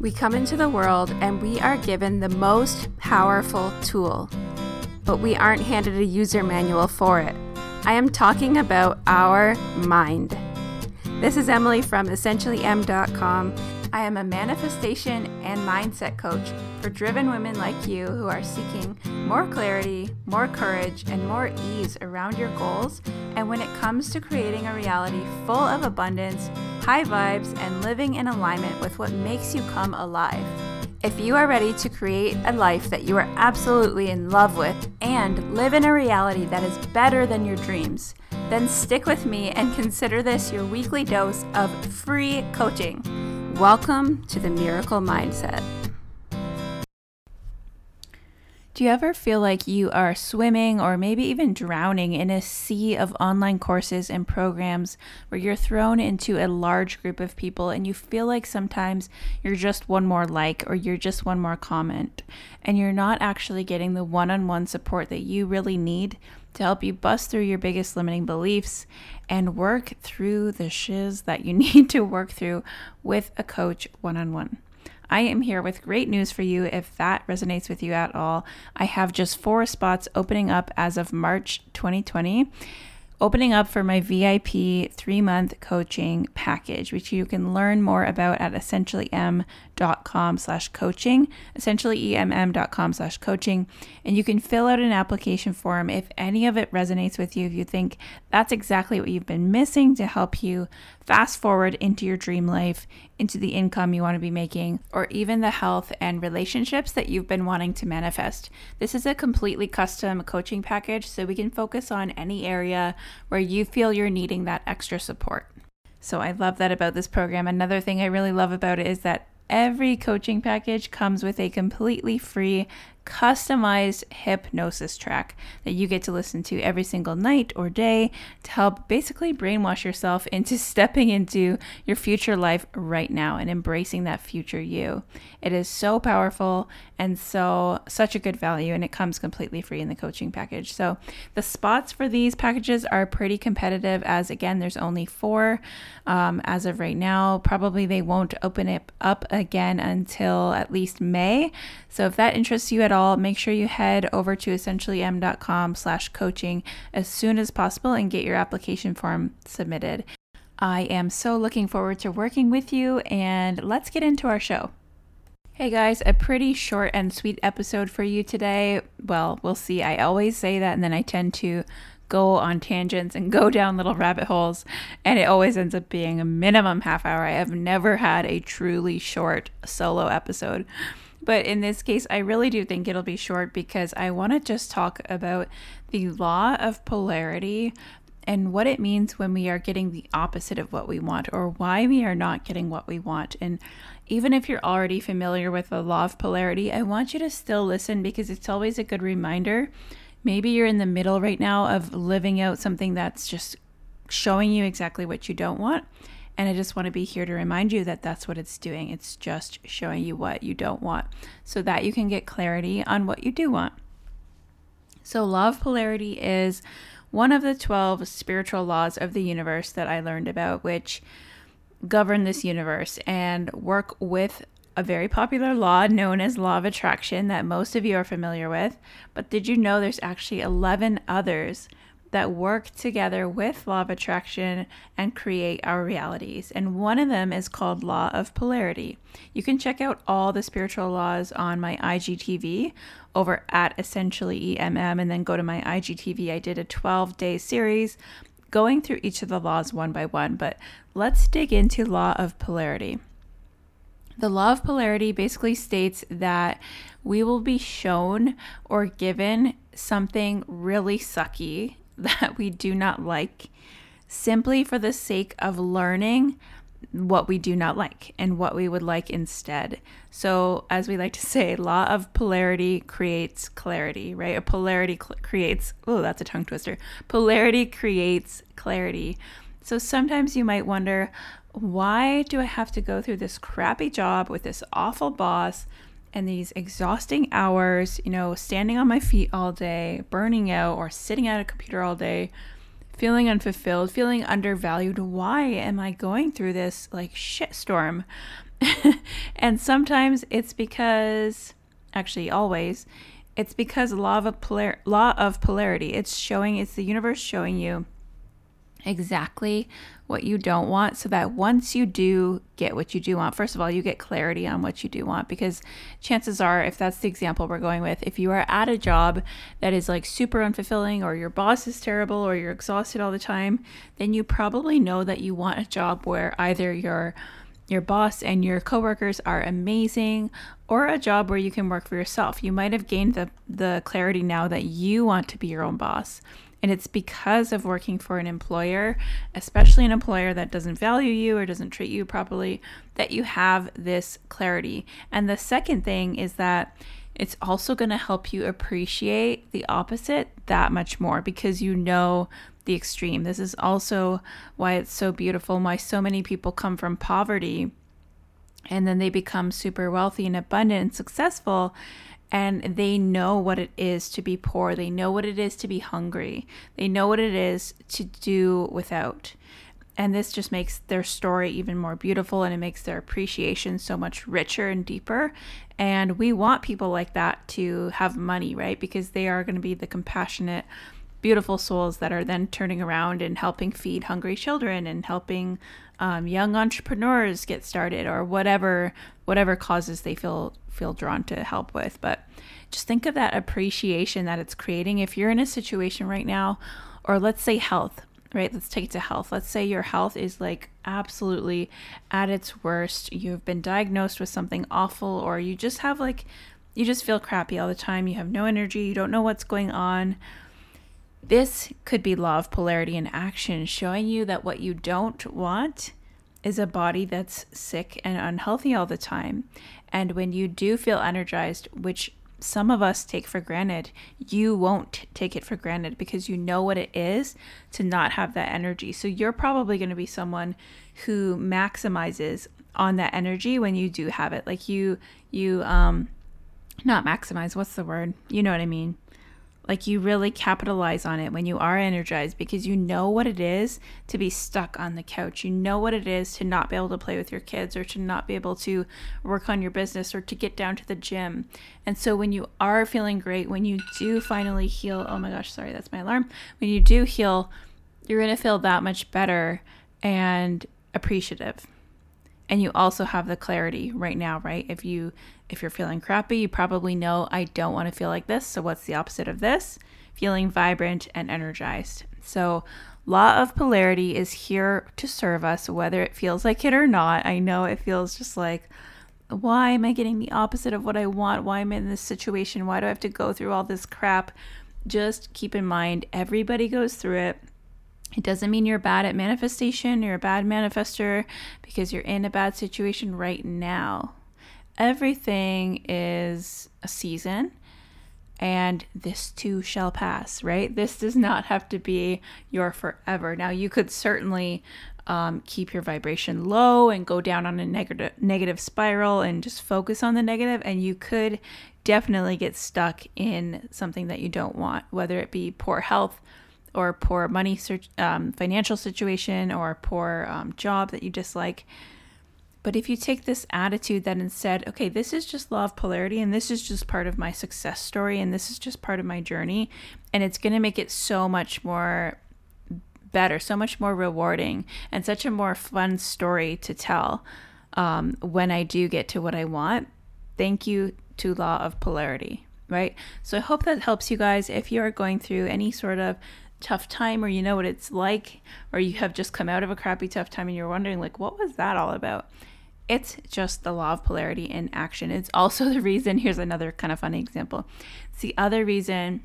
We come into the world and we are given the most powerful tool, but we aren't handed a user manual for it. I am talking about our mind. This is Emily from EssentiallyEmm.com. I am a manifestation and mindset coach for driven women like you who are seeking more clarity, more courage, and more ease around your goals. And when it comes to creating a reality full of abundance, high vibes, and living in alignment with what makes you come alive. If you are ready to create a life that you are absolutely in love with and live in a reality that is better than your dreams, then stick with me and consider this your weekly dose of free coaching. Welcome to the Miracle Mindset. Do you ever feel like you are swimming or maybe even drowning in a sea of online courses and programs where you're thrown into a large group of people and you feel like sometimes you're just one more like or you're just one more comment and you're not actually getting the one on one support that you really need to help you bust through your biggest limiting beliefs and work through the shiz that you need to work through with a coach one on one? I am here with great news for you if that resonates with you at all. I have just four spots opening up as of March 2020 opening up for my VIP three month coaching package, which you can learn more about at essentiallyemm.com slash coaching, essentiallyemm.com slash coaching. And you can fill out an application form if any of it resonates with you, if you think that's exactly what you've been missing to help you fast forward into your dream life, into the income you want to be making, or even the health and relationships that you've been wanting to manifest. This is a completely custom coaching package, so we can focus on any area where you feel you're needing that extra support. So I love that about this program. Another thing I really love about it is that every coaching package comes with a completely free customized hypnosis track that you get to listen to every single night or day to help basically brainwash yourself into stepping into your future life right now and embracing that future you. It is so powerful and so such a good value and it comes completely free in the coaching package. So the spots for these packages are pretty competitive as again there's only 4 um, as of right now. Probably they won't open it up again until at least May. So if that interests you at all, make sure you head over to essentiallyemm.com slash coaching as soon as possible and get your application form submitted. I am so looking forward to working with you and let's get into our show. Hey guys, a pretty short and sweet episode for you today. Well, we'll see. I always say that and then I tend to go on tangents and go down little rabbit holes, and it always ends up being a minimum half hour. I have never had a truly short solo episode. But in this case, I really do think it'll be short because I want to just talk about the law of polarity and what it means when we are getting the opposite of what we want or why we are not getting what we want. And even if you're already familiar with the law of polarity, I want you to still listen because it's always a good reminder. Maybe you're in the middle right now of living out something that's just showing you exactly what you don't want. And I just want to be here to remind you that that's what it's doing. It's just showing you what you don't want so that you can get clarity on what you do want. So, law of polarity is one of the 12 spiritual laws of the universe that I learned about, which govern this universe and work with a very popular law known as law of attraction that most of you are familiar with. But did you know there's actually 11 others that work together with law of attraction and create our realities. And one of them is called law of polarity. You can check out all the spiritual laws on my IGTV over at essentially EMM and then go to my IGTV. I did a 12-day series going through each of the laws one by one, but let's dig into law of polarity. The law of polarity basically states that we will be shown or given something really sucky that we do not like simply for the sake of learning what we do not like and what we would like instead. So, as we like to say, law of polarity creates clarity, right? A polarity cl- creates, oh, that's a tongue twister. Polarity creates clarity. So, sometimes you might wonder, why do I have to go through this crappy job with this awful boss and these exhausting hours, you know, standing on my feet all day, burning out, or sitting at a computer all day, feeling unfulfilled, feeling undervalued. Why am I going through this like shitstorm? and sometimes it's because, actually, always, it's because law of polar- law of polarity. It's showing it's the universe showing you exactly what you don't want so that once you do get what you do want, first of all, you get clarity on what you do want because chances are, if that's the example we're going with, if you are at a job that is like super unfulfilling or your boss is terrible or you're exhausted all the time, then you probably know that you want a job where either your your boss and your coworkers are amazing or a job where you can work for yourself. You might have gained the the clarity now that you want to be your own boss and it's because of working for an employer, especially an employer that doesn't value you or doesn't treat you properly, that you have this clarity. And the second thing is that it's also going to help you appreciate the opposite that much more because you know the extreme. This is also why it's so beautiful, why so many people come from poverty and then they become super wealthy and abundant and successful and they know what it is to be poor. They know what it is to be hungry. They know what it is to do without. And this just makes their story even more beautiful and it makes their appreciation so much richer and deeper. And we want people like that to have money, right? Because they are going to be the compassionate, beautiful souls that are then turning around and helping feed hungry children and helping um, young entrepreneurs get started or whatever whatever causes they feel feel drawn to help with. But just think of that appreciation that it's creating. If you're in a situation right now, or let's say health, right? Let's take it to health. Let's say your health is like absolutely at its worst. You've been diagnosed with something awful, or you just have like, you just feel crappy all the time. You have no energy. You don't know what's going on. This could be law of polarity in action, showing you that what you don't want is a body that's sick and unhealthy all the time. And when you do feel energized, which some of us take for granted, you won't take it for granted because you know what it is to not have that energy. So you're probably going to be someone who maximizes on that energy when you do have it. Like you you um not maximize, what's the word? You know what I mean? Like you really capitalize on it when you are energized because you know what it is to be stuck on the couch. You know what it is to not be able to play with your kids or to not be able to work on your business or to get down to the gym. And so when you are feeling great, when you do finally heal, oh my gosh, sorry, that's my alarm. When you do heal, you're going to feel that much better and appreciative and you also have the clarity right now right? If you if you're feeling crappy you probably know i don't want to feel like this so what's the opposite of this? Feeling vibrant and energized. So law of polarity is here to serve us whether it feels like it or not. I know it feels just like why am i getting the opposite of what i want? Why am i in this situation? Why do i have to go through all this crap? Just keep in mind everybody goes through it it doesn't mean you're bad at manifestation, you're a bad manifester because you're in a bad situation right now. Everything is a season and this too shall pass, right? This does not have to be your forever. Now, you could certainly um, keep your vibration low and go down on a negative negative spiral and just focus on the negative, and you could definitely get stuck in something that you don't want, whether it be poor health or poor money um, financial situation or poor um, job that you dislike. But if you take this attitude that instead, okay, this is just law of polarity and this is just part of my success story and this is just part of my journey, and it's going to make it so much more better, so much more rewarding, and such a more fun story to tell um, when I do get to what I want. Thank you to law of polarity, right? So I hope that helps you guys if you are going through any sort of tough time or you know what it's like or you have just come out of a crappy tough time and you're wondering like what was that all about? It's just the law of polarity in action. It's also the reason here's another kind of funny example. It's the other reason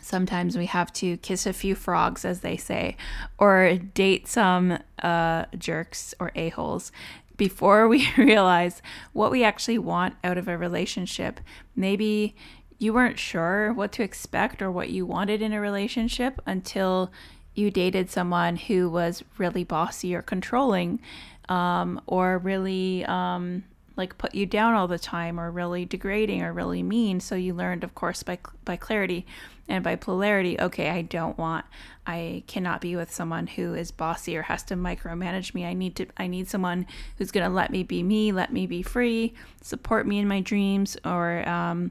sometimes we have to kiss a few frogs as they say or date some uh, jerks or a-holes before we realize what we actually want out of a relationship. Maybe you weren't sure what to expect or what you wanted in a relationship until you dated someone who was really bossy or controlling um, or really um, like put you down all the time or really degrading or really mean. So you learned, of course, by by clarity and by polarity. Okay, I don't want. I cannot be with someone who is bossy or has to micromanage me. I need to. I need someone who's going to let me be me, let me be free, support me in my dreams, or um,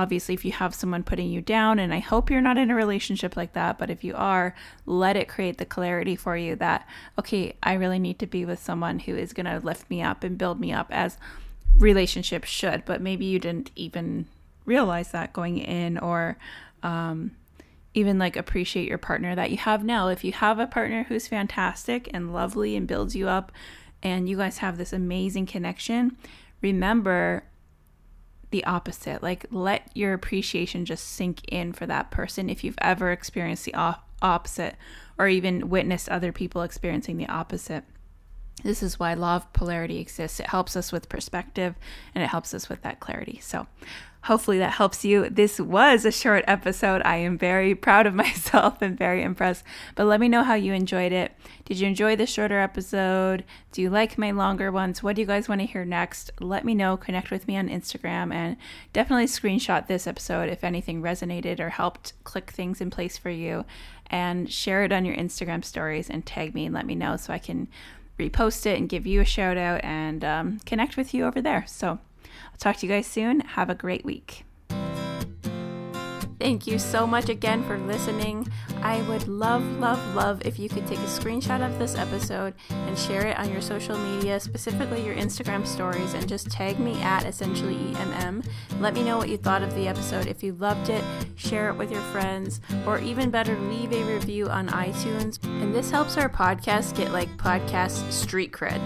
obviously if you have someone putting you down and i hope you're not in a relationship like that but if you are let it create the clarity for you that okay i really need to be with someone who is going to lift me up and build me up as relationships should. But maybe you didn't even realize that going in or um, even like appreciate your partner that you have now. If you have a partner who's fantastic and lovely and builds you up and you guys have this amazing connection remember the opposite. Like, let your appreciation just sink in for that person if you've ever experienced the op- opposite or even witnessed other people experiencing the opposite. This is why law of polarity exists. It helps us with perspective and it helps us with that clarity. So, Hopefully that helps you. This was a short episode. I am very proud of myself and very impressed. But let me know how you enjoyed it. Did you enjoy the shorter episode? Do you like my longer ones? What do you guys want to hear next? Let me know. Connect with me on Instagram and definitely screenshot this episode if anything resonated or helped click things in place for you. And share it on your Instagram stories and tag me and let me know so I can repost it and give you a shout out and um, connect with you over there. So, I'll talk to you guys soon. Have a great week. Thank you so much again for listening. I would love, love, love if you could take a screenshot of this episode and share it on your social media, specifically your Instagram stories, and just tag me at essentially EMM. Let me know what you thought of the episode. If you loved it, share it with your friends, or even better, leave a review on iTunes. And this helps our podcast get like podcast street cred.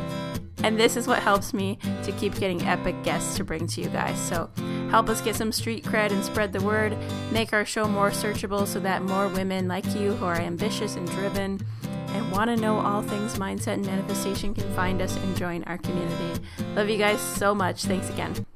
And this is what helps me to keep getting epic guests to bring to you guys. So help us get some street cred and spread the word. Make our show more searchable so that more women like you who are ambitious and driven and want to know all things mindset and manifestation can find us and join our community. Love you guys so much. Thanks again.